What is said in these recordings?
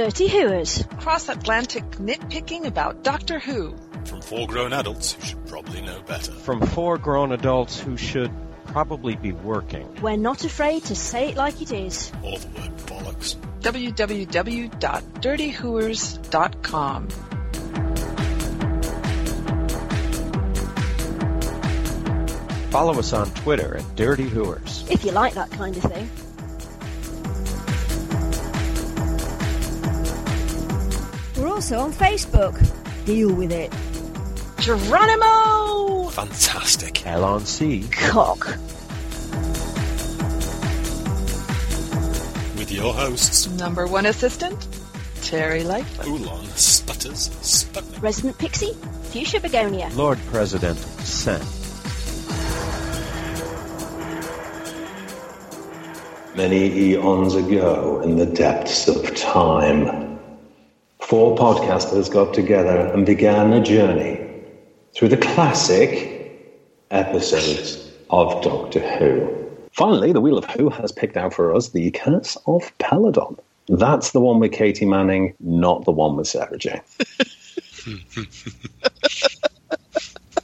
Dirty Whoers. Cross Atlantic nitpicking about Doctor Who. From four grown adults who should probably know better. From four grown adults who should probably be working. We're not afraid to say it like it is. All the word bollocks. www.dirtywhoers.com. Follow us on Twitter at Dirty Whoers. If you like that kind of thing. Also on Facebook. Deal with it. Geronimo! Fantastic. L on C. Cock. With your hosts, Number one assistant, Terry Lightfoot. Oolong Stutters Sputnik. Resident Pixie. Fuchsia Begonia. Lord President Sen. Many eons ago, in the depths of time, four podcasters got together and began a journey through the classic episodes of Doctor Who. Finally, the Wheel of Who has picked out for us the Curse of Peladon. That's the one with Katy Manning, not the one with Sarah Jane.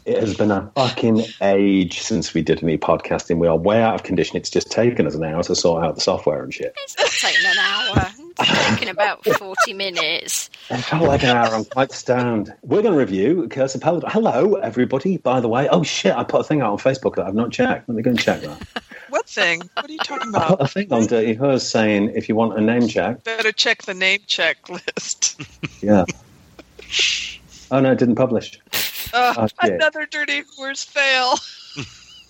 It has been a fucking age since we did any podcasting. We are way out of condition. It's just taken us an hour to sort out the software and shit. It's not taking an hour. It's taken about 40 minutes. It felt like an hour. I'm quite stoned. We're going to review Curse of Peladon. Hello, everybody, by the way. Oh, shit, I put a thing out on Facebook that I've not checked. Let me go and check that. What thing? What are you talking about? I put about? a thing on Dirty Hers saying if you want a name check, Better check the name check list. yeah. Oh, no, it didn't publish. Uh, Oh, another Dirty Whoers fail.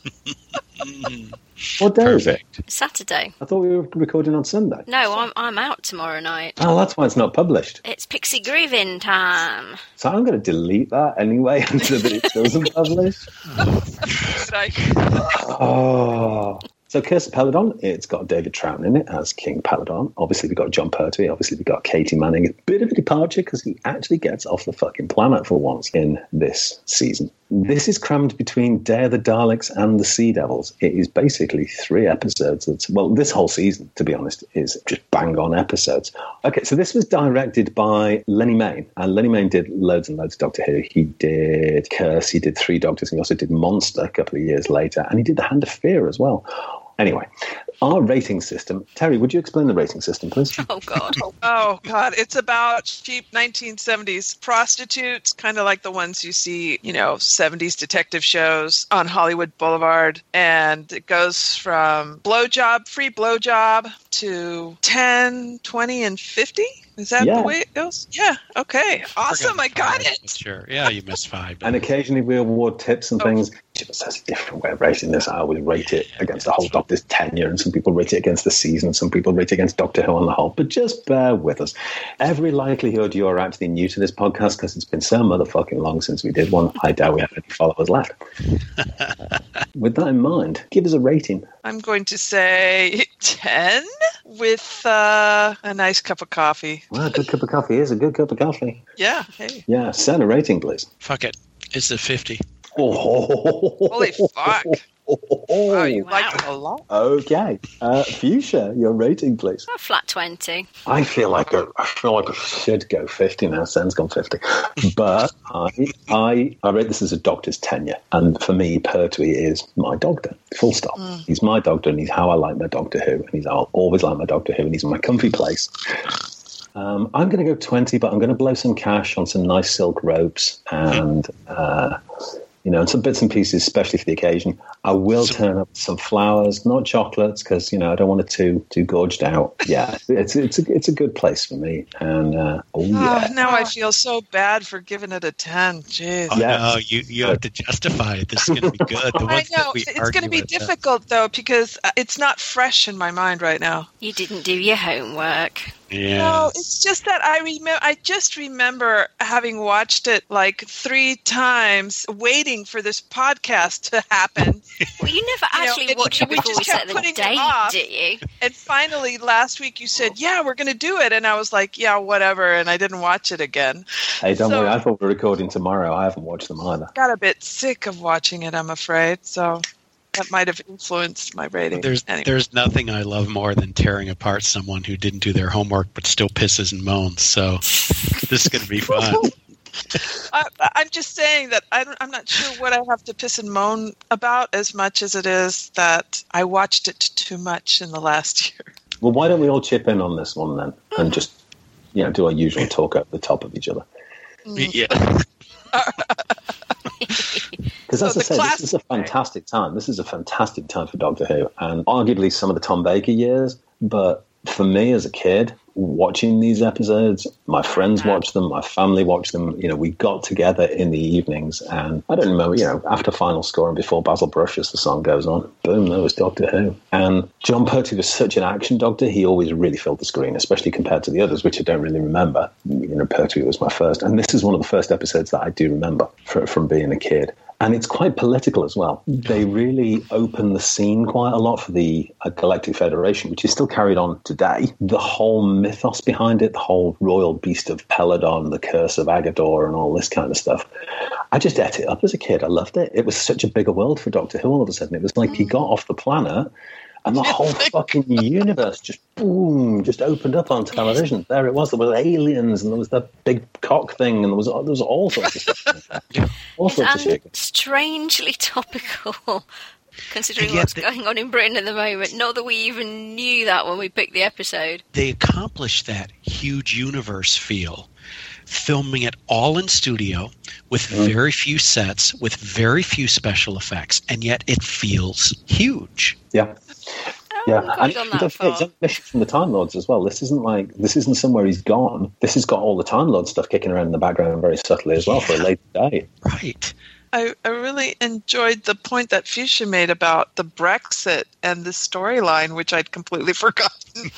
Mm-hmm. What day is it? Saturday. I thought we were recording on Sunday. No, I'm, I'm out tomorrow night. Oh, that's why it's not published. It's Pixie Grieving time. So I'm going to delete that anyway until it doesn't publish. Oh. So Curse of Peladon, it's got David Troughton in it as King Peladon. Obviously, we've got Jon Pertwee. Obviously, we've got Katy Manning. A bit of a departure because he actually gets off the fucking planet for once in this season. This is crammed between of the Daleks and the Sea Devils. It is basically three episodes. That's, well, this whole season, to be honest, is just bang on episodes. Okay, so this was directed by Lennie Mayne. And Lennie Mayne did loads and loads of Doctor Who. He did Curse, he did Three Doctors, and he also did Monster a couple of years later. And he did The Hand of Fear as well. Anyway, our rating system. Terry, would you explain the rating system, please? Oh, oh, God. Oh God, it's about cheap 1970s prostitutes, kind of like the ones you see, you know, 70s detective shows on Hollywood Boulevard, and it goes from blowjob, free blowjob to 10, 20, and 50. Is that Yeah. the way it goes? Yeah. Okay. Awesome. I got Five, it. Sure. Yeah, you missed five. And occasionally we award tips and Oh. things. Just has a different way of rating this. I always rate it against the whole Doctor's tenure, and some people rate it against the season, some people rate it against Doctor Who on the whole. But just bear with us. Every likelihood you are actually new to this podcast because it's been so motherfucking long since we did one. I doubt we have any followers left. with that in mind, give us a rating. I'm going to say 10 with uh, a nice cup of coffee. Well, a good cup of coffee is a good cup of coffee. Yeah. Hey. Yeah, send a rating, please. Fuck it. It's the 50. Oh, Holy fuck. Oh, Wow, you like it a lot. Okay, uh, Fuchsia, your rating, please. Oh, flat 20. I feel like a, I feel like I should go fifty now. Sen's gone fifty, but I, I, I rate this as a doctor's tenure, and for me, Pertwee is my doctor. Full stop. He's my doctor, and he's how I like my Doctor Who, and he's I'll always like my Doctor Who, and he's in my comfy place. Um, I'm going to go twenty, but I'm going to blow some cash on some nice silk ropes and. Uh, you know, and some bits and pieces, especially for the occasion. I will Some- turn up some flowers, not chocolates, because you know I don't want it too too gorged out. Yeah, it's it's a it's a good place for me. And uh, oh yeah, Oh, now I feel so bad for giving it a 10. Jeez. Oh, Yeah. no, you, you have to justify it. This is going to be good. The I ones that know. we It's going to be with, uh, difficult, though, because uh, it's not fresh in my mind right now. You didn't do your homework. Yeah. No, it's just that I remember. I just remember having watched it like three times, waiting for this podcast to happen, Well, you never You actually it- watch it we before just we set kept the putting it date, off. do you? and finally last week you said, "Yeah, we're going to do it," and I was like, "Yeah, whatever," and I didn't watch it again. hey, don't so- worry. I thought we were recording tomorrow. I haven't watched them either. Got a bit sick of watching it. I'm afraid. So that might have influenced my rating. There's Anyway. there's nothing I love more than tearing apart someone who didn't do their homework but still pisses and moans. So this is going to be fun. I, I'm just saying that I don't, I'm not sure what I have to piss and moan about as much as it is that I watched it too much in the last year. Well, why don't we all chip in on this one then, hmm. and just you know do our usual talk over the top of each other? Mm. Yeah. Because So as I said, class- this is a fantastic time. This is a fantastic time for Doctor Who, and arguably some of the Tom Baker years. But for me as a kid, watching these episodes, my friends watched them, my family watched them. You know, we got together in the evenings, and I don't remember. You know, after final score and before Basil Brush, as the song goes on, boom, there was Doctor Who. And Jon Pertwee was such an action doctor. He always really filled the screen, especially compared to the others, which I don't really remember. You know, Pertwee was my first, and this is one of the first episodes that I do remember fr from being a kid. And it's quite political as well. They really open the scene quite a lot for the uh, Galactic Federation, which is still carried on today. The whole mythos behind it, the whole royal beast of Peladon, the curse of Aggedor, and all this kind of stuff. I just ate it up as a kid. I loved it. It was such a bigger world for Doctor Who all of a sudden. It was like he got off the planet and the whole fucking universe just boom, just opened up on television. There it was. There were aliens, and there was that big cock thing, and there was there was all sorts of stuff. All sorts of shit. and strangely topical, considering what's the- going on in Britain at the moment. Not that we even knew that when we picked the episode. They accomplished that huge universe feel, filming it all in studio with very few sets, with very few special effects, and yet it feels huge. Yeah. Yeah, and gone don't forget, it's far. on mission from the Time Lords as well. This isn't like this isn't somewhere he's gone. This has got all the Time Lord stuff kicking around in the background very subtly as well for a later day. Right. I, I really enjoyed the point that Fuchsia made about the Brexit and the storyline, which I'd completely forgotten.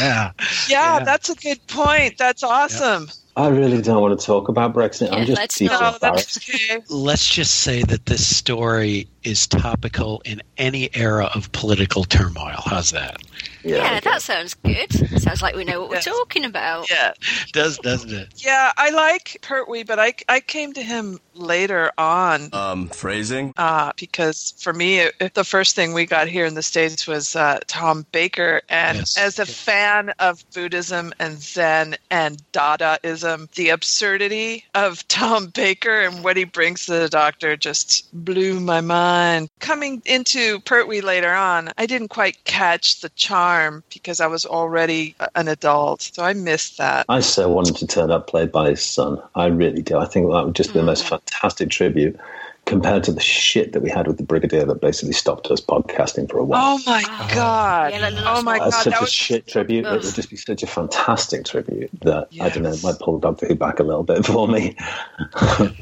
Yeah. Yeah, Yeah. that's a good point. That's awesome. I really don't want to talk about Brexit. Yeah, I'm just let's deeply. No, that's okay. Let's just say that this story is topical in any era of political turmoil. How's that? Yeah, that sounds good. Sounds like we know what Yes. we're talking about. Yeah, Does doesn't it? yeah. I like Pertwee, but I I came to him later on Um, phrasing? uh, because for me, it, the first thing we got here in the states was uh, Tom Baker, and Yes. as a fan of Buddhism and Zen and Dadaism, the absurdity of Tom Baker and what he brings to the Doctor just blew my mind. Coming into Pertwee later on, I didn't quite catch the charm because I was already an adult, so I missed that. I so wanted to turn up played by his son. I really do. I think that would just be the most mm. fantastic tribute compared to the shit that we had with the Brigadier that basically stopped us podcasting for a while. Oh my ah. god! Yeah, let- let oh my know. That's god! such That a was shit tribute. It would just be such a fantastic tribute that I don't know Yes. might pull Doctor Who back a little bit for me.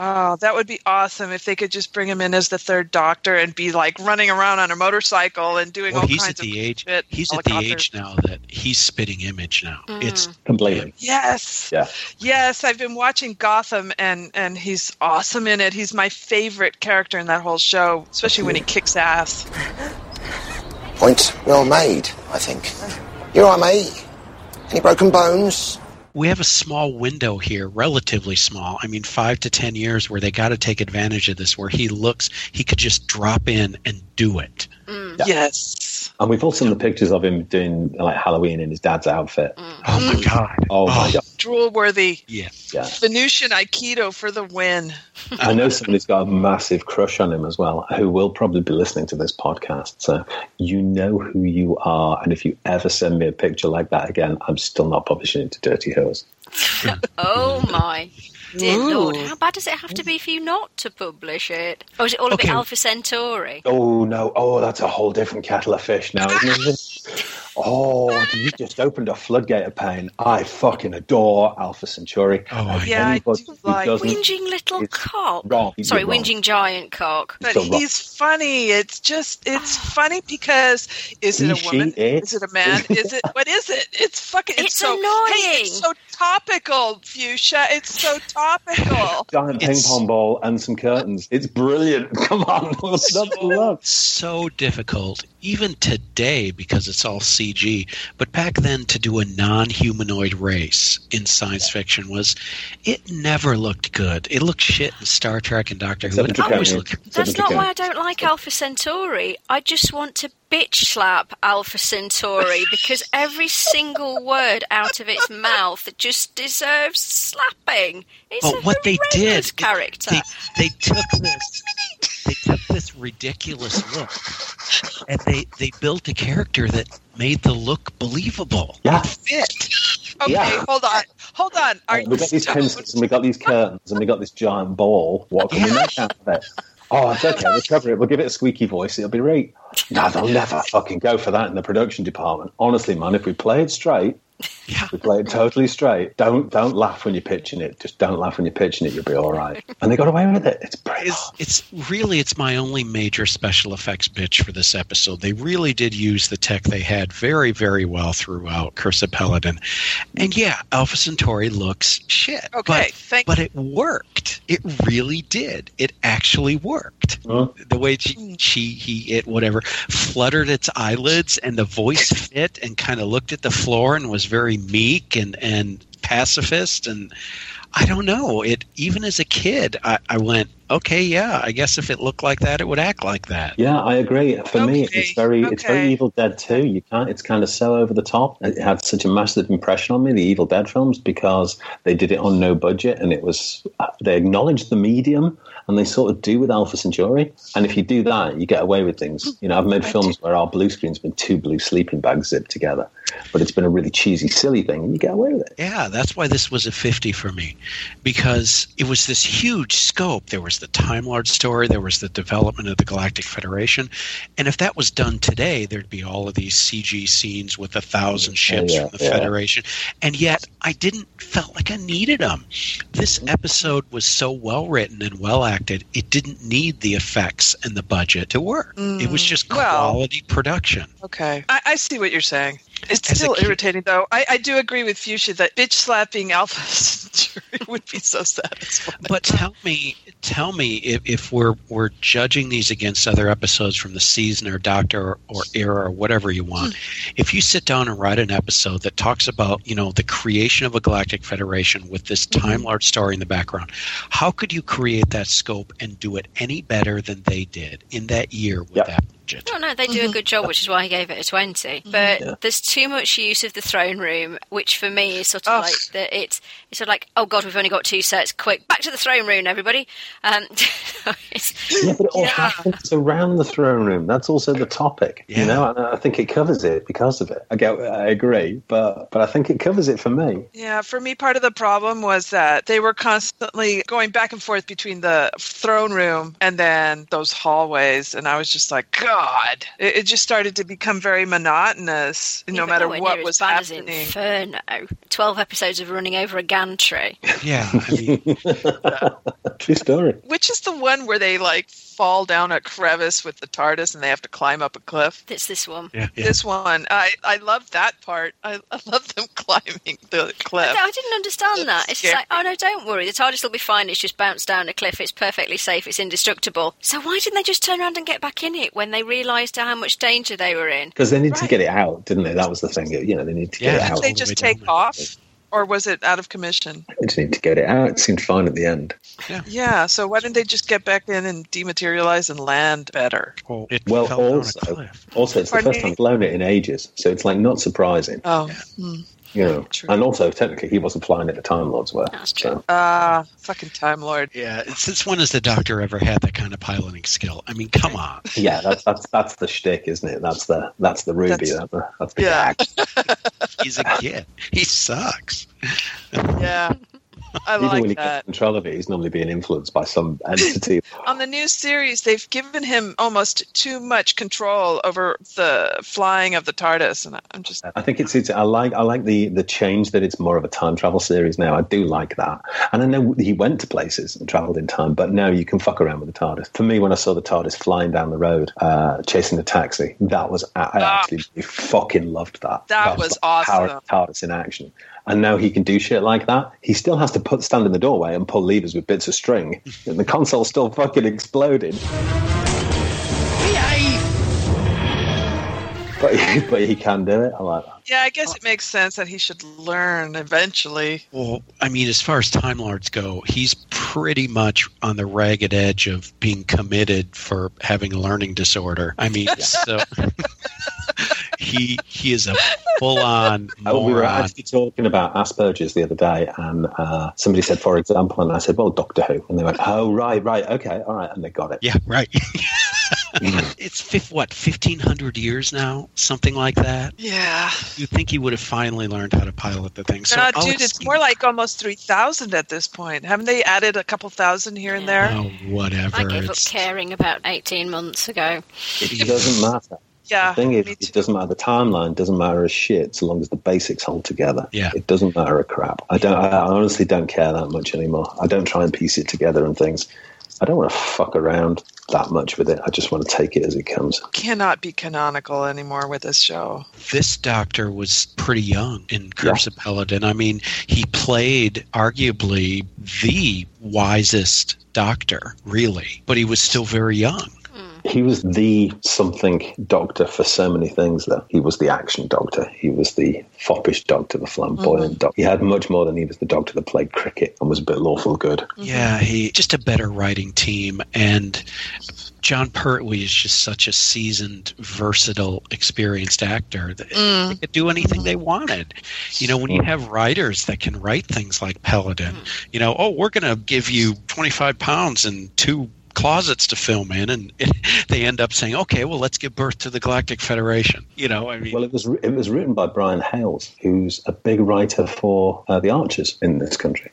Oh, that would be awesome if they could just bring him in as the third Doctor and be like running around on a motorcycle and doing Well, all he's kinds at the of age. shit. He's at the age now that he's spitting image now. Mm. It's Completely. Yes, Yeah. yes. I've been watching Gotham, and and he's awesome in it. He's my favorite character in that whole show, especially when he kicks ass. Point well made, I think. You all right, mate? Any broken bones? we have a small window here, relatively small. I mean, five to ten years where they got to take advantage of this, where he looks, he could just drop in and do it. Mm. Yes. And we've all seen the pictures of him doing like Halloween in his dad's outfit. Mm. Oh my mm. god! Oh, my oh. god. Drool worthy. Yeah, Yeah. Venusian Aikido for the win. I know somebody's got a massive crush on him as well, who will probably be listening to this podcast. So you know who you are. And if you ever send me a picture like that again, I'm still not publishing it to Dirty Hose. Oh my. Dear Ooh. Lord, how bad does it have to be for you not to publish it? Or is it all a bit Alpha Centauri? Oh, no. Oh, that's a whole different kettle of fish now, isn't it? oh, you just opened a floodgate of pain. I fucking adore Alpha Centauri. Oh, I- Yeah, I Anybody do like- Whinging little cock. wrong. You're Sorry, wrong. whinging giant cock. But Still wrong. he's funny. It's just it's funny because is it a she, woman? Is it a man? Is it what is it? it's fucking. It's, It's so Hey, it's annoying. so topical, Fuchsia. It's so topical. Giant ping pong ball and some curtains. It's brilliant. Come on, what's not love? so difficult, even today, because it's all CG. But back then, to do a non-humanoid race in science fiction was, it never looked good. It looked shit in Star Trek and Doctor Who. It always Draconians. looked. That's Except not why I don't like Alpha Centauri. I just want to bitch slap Alpha Centauri because every single word out of its mouth just deserves slapping. It's But a what they horrendous did, character. They, they took this, they took this ridiculous look, and they they built a character that made the look believable. Yeah. It fit. Okay, Yeah. hold on, hold on. Are we got you these pincers and we got these curtains and we got this giant ball. What can we make out of it? Oh, it's okay. We'll cover it. We'll give it a squeaky voice. It'll be right. No, they'll never fucking go for that in the production department. Honestly, man, if we play it straight, Yeah. we play it totally straight. Don't don't laugh when you're pitching it. Just don't laugh when you're pitching it. You'll be all right. And they got away with it. It's brilliant. It's, it's really it's my only major special effects bitch for this episode. They really did use the tech they had very very well throughout Curse of Peladon, and yeah, Alpha Centauri looks shit. Okay, but, thank but it worked. It really did. It actually worked. Huh? The way she, she he it whatever fluttered its eyelids and the voice fit and kind of looked at the floor and was very meek and and pacifist and I don't know. It even as a kid, I, I went, okay, yeah. I guess if it looked like that, it would act like that. Yeah, I agree. For me, it's very it's very. Evil Dead too. You can't. It's kind of so over the top. It had such a massive impression on me, the Evil Dead films, because they did it on no budget, and it was they acknowledged the medium, and they sort of do with Alpha Centauri. And if you do that, you get away with things. Hmm. You know, I've made films where our blue screen's been two blue sleeping bags zipped together, but it's been a really cheesy, silly thing, and you get away with it. Yeah, that's why this was a 50 for me because it was this huge scope. There was the Time Lord story, there was the development of the Galactic Federation. And if that was done today, there'd be all of these CG scenes with a thousand oh, ships yeah, from the yeah. Federation. And yet, I didn't felt like I needed them. This mm-hmm. episode was so well written and well acted, it didn't need the effects and the budget to work. it was mm, just well- quality production. Okay, I, I see what you're saying. It's As still irritating, though. I, I do agree with Fuchsia that bitch slapping Alpha Centauri would be so satisfying. But tell me, tell me if, if we're we're judging these against other episodes from the season or Doctor or, or era or whatever you want. Hmm. If you sit down and write an episode that talks about you know the creation of a galactic federation with this mm-hmm. Time Lord story in the background, how could you create that scope and do it any better than they did in that year with Yep. that budget? No, no, they do a good job, which is why I gave it a 20. But there's too much use of the throne room, which for me is sort of Oh. like that. It's it's sort of like, oh god, we've only got two sets. Quick, back to the throne room, everybody. Um, it's, Yeah, but it all Yeah. happens around the throne room. That's also the topic, Yeah. you know. And I think it covers it because of it. I get, I agree, but but I think it covers it for me. Yeah, for me, part of the problem was that they were constantly going back and forth between the throne room and then those hallways, and I was just like, God, it, it just started to become very monotonous, Yeah, no matter what was as bad as happening. Inferno. Twelve episodes of running over a gantry. Yeah, I mean, True story. Which is the one where they like fall down a crevice with the TARDIS and they have to climb up a cliff? It's this one. yeah, yeah. This one, I I love that part. I, I love them climbing the cliff. I, I didn't understand that. It's just like, oh no, don't worry. The TARDIS will be fine. It's just bounced down a cliff. It's perfectly safe. It's indestructible. So why didn't they just turn around and get back in it when they realised how much danger they were in? Because they need to get it out, didn't they? That was the thing. You know, they need to get Yeah. it Did out. they just take down there. off, or was it out of commission? They just need to get it out. It seemed fine at the end. Yeah. Yeah. So why didn't they just get back in and dematerialize and land better? Well, it Well, fell down a also, also, it's the first me? time I've blown it in ages, so it's like not surprising. Oh, You hmm. Know, True. and also technically he wasn't flying at the Time Lords were. That's true. So, ah, fucking Time Lord. Yeah, since when has the Doctor ever had that kind of piloting skill? I mean, come on. yeah, that's that's that's the shtick, isn't it? That's the that's the ruby. That's- That's, the, that's the Yeah. He's a kid. He sucks. Yeah. I Even like when he that. gets control of it, he's normally being influenced by some entity. On the new series, they've given him almost too much control over the flying of the TARDIS, and I'm just I think it's, it's I like I like the the change that it's more of a time travel series now. I do like that, and I know he went to places and travelled in time, but now you can fuck around with the TARDIS. For me, when I saw the TARDIS flying down the road, uh, chasing the taxi, that was I I Ah. actually fucking loved that. That was the power of awesome. TARDIS in action. And now he can do shit like that. He still has to put stand in the doorway and pull levers with bits of string, and the console's still fucking exploding. But he, but he can do it. I like that. yeah. I guess it makes sense that he should learn eventually. Well, I mean, as far as Time Lords go, he's pretty much on the ragged edge of being committed for having a learning disorder. I mean, so he he is a full on Oh, we were actually talking about Asperger's the other day, and uh, somebody said, for example, and I said, well, Doctor Who. And they went, oh, right, right, okay, all right. And they got it. Yeah, right. Mm. it's fif- what fifteen hundred years now, something like that. Yeah. You think he would have finally learned how to pilot the thing? So, I'll dude, it's excuse- more like almost 3,000 at this point. Haven't they added a couple thousand here and there? Oh, whatever. I gave up caring about 18 months ago. It doesn't matter. Yeah. The thing is, it doesn't matter. The timeline doesn't matter a shit so long as the basics hold together. Yeah. It doesn't matter a crap. I don't. I honestly don't care that much anymore. I don't try and piece it together and things. I don't want to fuck around that much with it. I just want to take it as it comes. Cannot be canonical anymore with this show. this doctor was pretty young in Curse of Peladon. I mean, he played arguably the wisest doctor, really, but he was still very young. He was the something doctor for so many things. Though he was the action doctor, he was the foppish doctor, the flamboyant mm-hmm. doctor. He had much more than he was the doctor that played cricket and was a bit lawful good. Mm-hmm. Yeah, he just a better writing team and Jon Pertwee is just such a seasoned, versatile, experienced actor that mm. they could do anything they wanted. You know, when you have writers that can write things like Peladon, mm. you know, oh, we're going to give you 25 pounds and two closets to film in and they end up saying okay well let's give birth to the galactic federation you know i mean Well, it was it was written by Brian Hayles, who's a big writer for uh, the Archers in this country.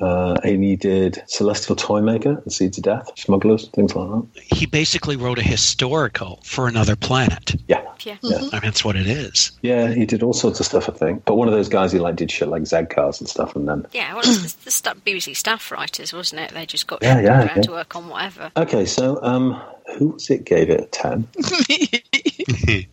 Uh, and he did Celestial Toymaker and Seeds of Death, Smugglers, things like that. he basically wrote a historical for another planet Yeah, Yeah. yeah, i mean that's what it is yeah. He did all sorts of stuff, I think. But one of those guys who like did shit like Z-Cars and stuff, and then Yeah, well, it's the, the sta BBC staff writers, wasn't it? They just got Yeah, yeah, around yeah. to work on whatever. okay. So, um, who was it? Gave it a ten. Me.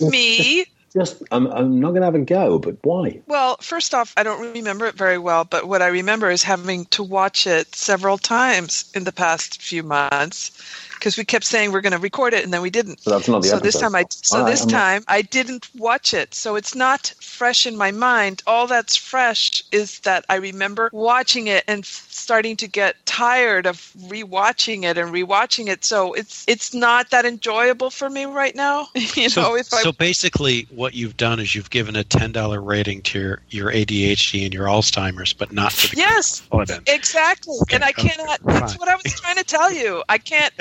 Me? Just, I'm, I'm not going to have a go, but why? Well, first off, I don't remember it very well, but what I remember is having to watch it several times in the past few months because we kept saying we're going to record it and then we didn't. So that's not the so this time I so All right, this I'm not- time I didn't watch it. So it's not fresh in my mind. All that's fresh is that I remember watching it and starting to get tired of rewatching it and rewatching it. So it's it's not that enjoyable for me right now. you so, know, if I so basically what you've done is you've given a $10 rating to your, your adhd and your alzheimer's but not to the Yes, Peladon. exactly. Okay, and I okay, cannot, that's what I was trying to tell you. I can't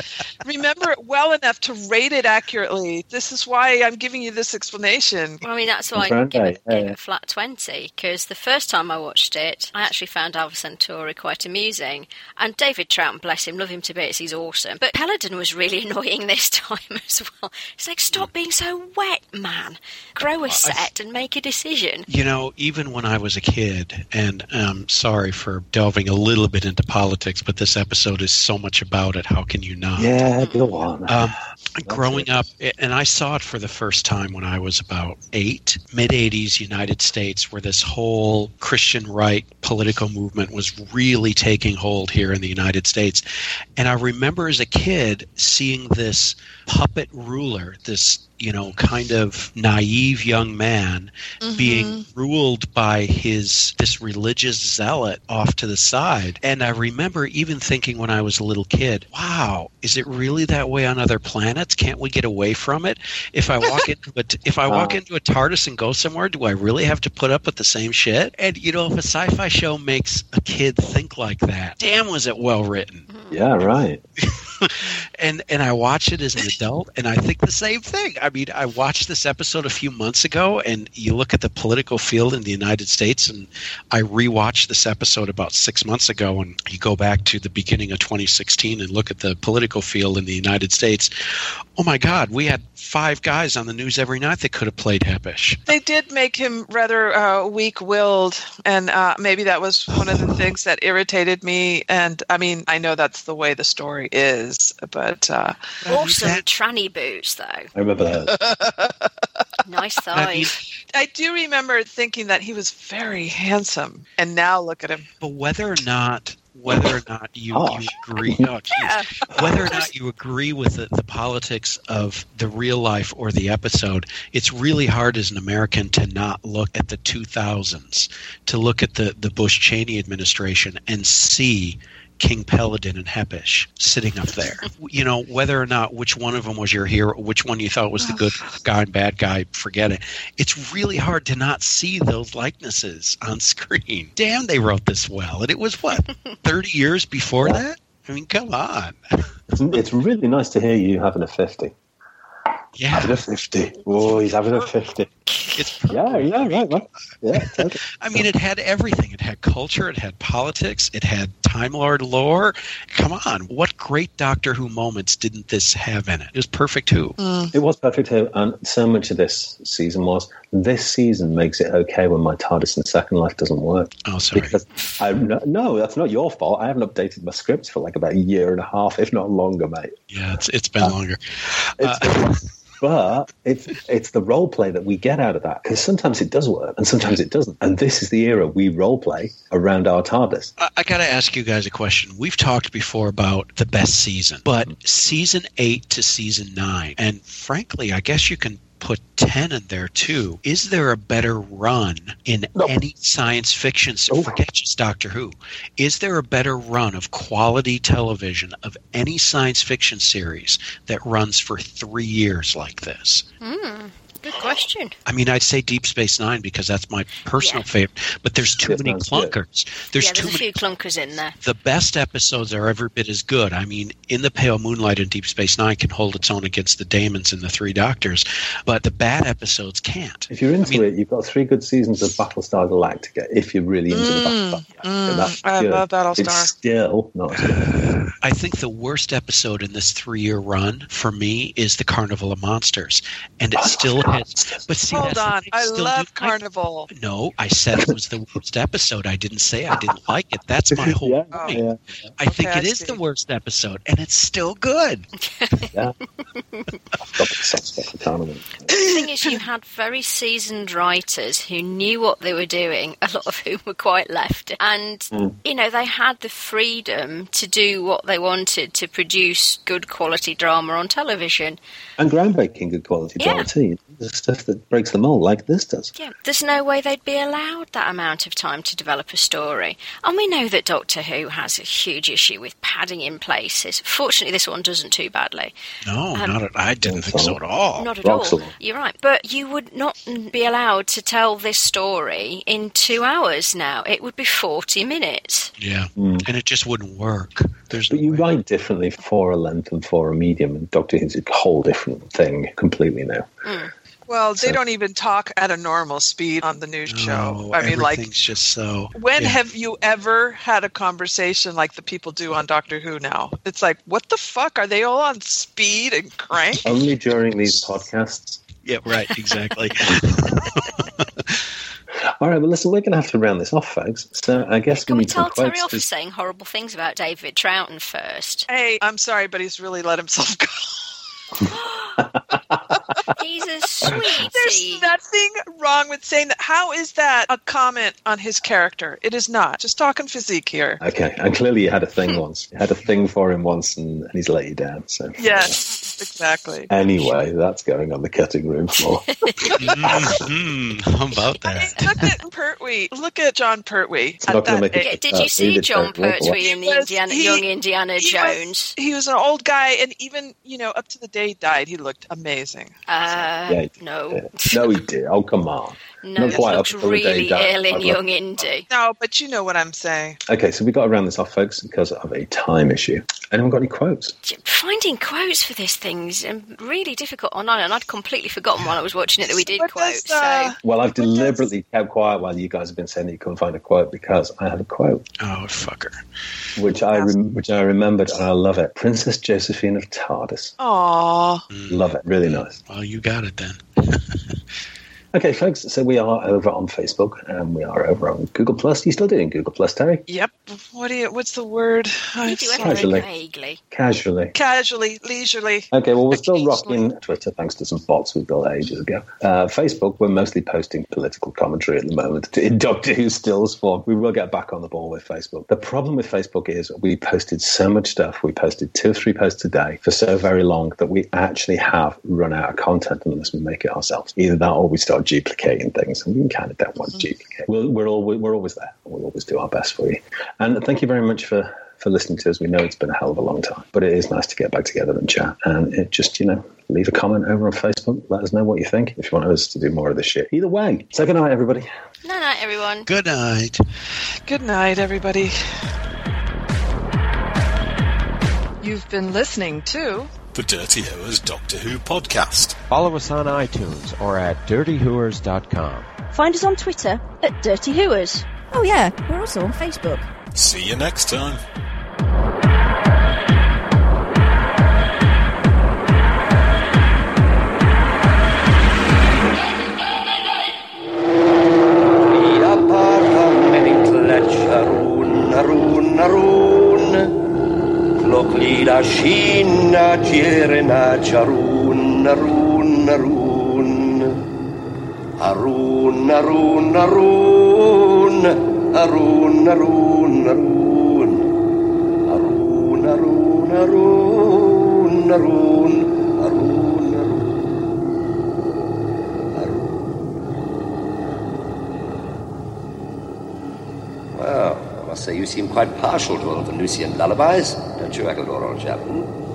remember it well enough to rate it accurately. This is why I'm giving you this explanation. Well, I mean, that's why I Grand give it, gave yeah. it a flat 20, because the first time I watched it, I actually found Alpha Centauri quite amusing. And David Troughton, bless him, love him to bits, he's awesome. But Peladon was really annoying this time as well. It's like, stop hmm. being so wet, man. Grow a set and make a decision. You know, even when I was a kid, and um, sorry for delving a little bit into politics, but this episode is so much about it. How can you not? Yeah, go on. Um, growing up, and I saw it for the first time when I was about eight, mid 80s United States, where this whole Christian right political movement was really taking hold here in the United States. And I remember as a kid seeing this puppet ruler, this you know, kind of naive young man being mm-hmm. ruled by his this religious zealot off to the side. And I remember even thinking when I was a little kid, wow, is it really that way on other planets? Can't we get away from it? If I walk into a if I walk into a TARDIS and go somewhere, do I really have to put up with the same shit? And you know, if a sci-fi show makes a kid think like that, damn was it well written. Mm-hmm. yeah, right. and and I watch it as an adult, and I think the same thing. I mean, I watched this episode a few months ago, and you look at the political field in the United States, and I rewatched this episode about six months ago, and you go back to the beginning of 2016 and look at the political field in the United States. Oh my God, we had five guys on the news every night that could have played Hepesh. They did make him rather uh, weak-willed, and uh, maybe that was one of the things that irritated me. And I mean, I know that's the way the story is, but uh, Awesome that- tranny boots, though. I remember that. Nice I thighs. I do remember thinking that he was very handsome. And now look at him. but whether or not whether or not you, you agree oh. Yeah. whether or not you agree with the, the politics of the real life or the episode, it's really hard as an American to not look at the 2000s, to look at the, the Bush Cheney administration and see King Peladon and Hepesh sitting up there. You know, whether or not which one of them was your hero, which one you thought was the good guy and bad guy, forget it. It's really hard to not see those likenesses on screen. Damn, they wrote this well. And it was what, 30 years before that? I mean, come on. It's, it's really nice to hear you having a 50. Yeah, Having a 50. Oh, he's having a 50. It's Yeah, yeah, right, right. Yeah, uh, totally. I mean, it had everything. It had culture. It had politics. It had Time Lord lore. Come on, what great Doctor Who moments didn't this have in it? It was perfect Who. Mm. It was perfect, too, and so much of this season was. This season makes it okay when my TARDIS in Second Life doesn't work. Oh, sorry. Because I no, no, that's not your fault. I haven't updated my scripts for like about a year and a half, if not longer, mate. Yeah, it's it's been uh, longer. It's, uh, but it's it's the role play that we get out of that because sometimes it does work and sometimes it doesn't. And this is the era we role play around our TARDIS. I, I got to ask you guys a question. We've talked before about the best season, but season eight to season nine, and frankly, I guess you can put 10 in there too. Is there a better run in No. any science fiction? Oh. Forget just Doctor Who. Is there a better run of quality television of any science fiction series that runs for three years like this? Hmm. Good question. I mean, I'd say Deep Space Nine because that's my personal Yeah. favorite, but there's too Yes, many that's good. clunkers. There's yeah, too there's a many few clunkers in there. the best episodes are every bit as good. I mean, In the Pale Moonlight and Deep Space Nine can hold its own against the Daemons and the Three Doctors, but the bad episodes can't. If you're into I mean- it, you've got three good seasons of Battlestar Galactica. If you're really into the mm, Battlestar Galactica, mm, that's I good. love Battlestar. It's still not. I think the worst episode in this three-year run for me is the Carnival of Monsters, and it still has. But see, Hold on. I still love do- I- Carnival. no, I said it was the worst episode. I didn't say I didn't like it. That's my whole yeah, point. yeah, I think Okay, it I is the worst episode, and it's still good. yeah. The soft spot for Carnival. The thing is, you had very seasoned writers who knew what they were doing, a lot of whom were quite left. And, Mm. you know, they had the freedom to do what they wanted to produce good quality drama on television. And groundbreaking good quality Yeah. drama too. The stuff that breaks the mold, like this does. Yeah, there's no way they'd be allowed that amount of time to develop a story. And we know that Doctor Who has a huge issue with padding in places. Fortunately, this one doesn't too badly. No, Um, not at, I didn't think so at all. Not at Rocks all. along. You're right. But you would not be allowed to tell this story in two hours now. It would be 40 minutes. Yeah, Mm. and it just wouldn't work. There's But no you way. write differently for a length and for a medium, and Doctor Who's a whole different thing completely now. Well, they So- don't even talk at a normal speed on the news show. I mean, like, everything's just so. when yeah. have you ever had a conversation like the people do on Doctor Who now? It's like, what the fuck? Are they all on speed and crank? Only during these podcasts. Yeah, right, exactly. All right, well, listen, we're going to have to round this off, folks. So I guess Can we we need some tell Terry off for saying horrible things about David Troughton first? Hey, I'm sorry, but he's really let himself go. He's a sweetie. There's nothing wrong with saying that. How is that a comment on his character? It is not. Just talking physique here. Okay, and clearly you had a thing once. You had a thing for him once, and, and he's let you down. So Yes, exactly. anyway, that's going on the cutting room floor. Mhm. How about I mean, that? look at Pertwee. Look at Jon Pertwee. It's at not that make it- did Uh, you see Jon Pertwee in the was- Indiana, he- young Indiana he was- Jones? He was an old guy, and even you know, up to the day he died, he looked amazing. Uh, Yeah, he did. no, Yeah. No, he did. Oh, come on. No, Not he quite looks up day really that ill in I've young indie. No, but you know what I'm saying. Okay, so we got to round this off, folks, because of a time issue. Anyone got any quotes? Finding quotes for this thing's um, really difficult online, and I'd completely forgotten while I was watching it that we did What quotes. does, uh, so Well, I've What does- deliberately kept quiet while you guys have been saying that you couldn't find a quote because I had a quote, Oh, fucker. which I rem- which I remembered and I love it. Princess Josephine of TARDIS. Aw. Love it. Really nice. Well, you got it then. Okay, folks. So we are over on Facebook and we are over on Google Plus. You still doing Google Plus, Terry? Yep. What do you? What's the word? I'm you do sorry. everything Casually. vaguely. Casually. Casually, leisurely. Okay, well, we're still rocking Twitter thanks to some bots we built ages ago. Uh, Facebook, we're mostly posting political commentary at the moment in Doctor Who stills form. We will get back on the ball with Facebook. The problem with Facebook is we posted so much stuff. We posted two or three posts a day for so very long that we actually have run out of content unless we make it ourselves. Either that or we start duplicating things, and we kind of don't want to mm. duplicate. We're, we're, all, we're always there. We'll always do our best for you. And thank you very much for for listening to us. We know it's been a hell of a long time, but it is nice to get back together and chat. And it just, you know, leave a comment over on Facebook. Let us know what you think if you want us to do more of this shit. Either way, say good night, everybody. No, no, everyone. Good night. Good night, everybody. You've been listening to The Dirty Whoers Doctor Who podcast. Follow us on iTunes or at dirtywhoers.com. Find us on Twitter at Dirty Whoers. Oh yeah, we're also on Facebook. See you next time. Ia paramenitlet Arun. Cloclida Shina Jirena Charun, Arun, Arun. Arun, Arun, Arun. Arun, Arun, Arun. Arun, Arun, Arun. Arun, Arun, Arun. You seem quite partial to old Venusian lullabies, don't you, Aggedor, old chap? hmm?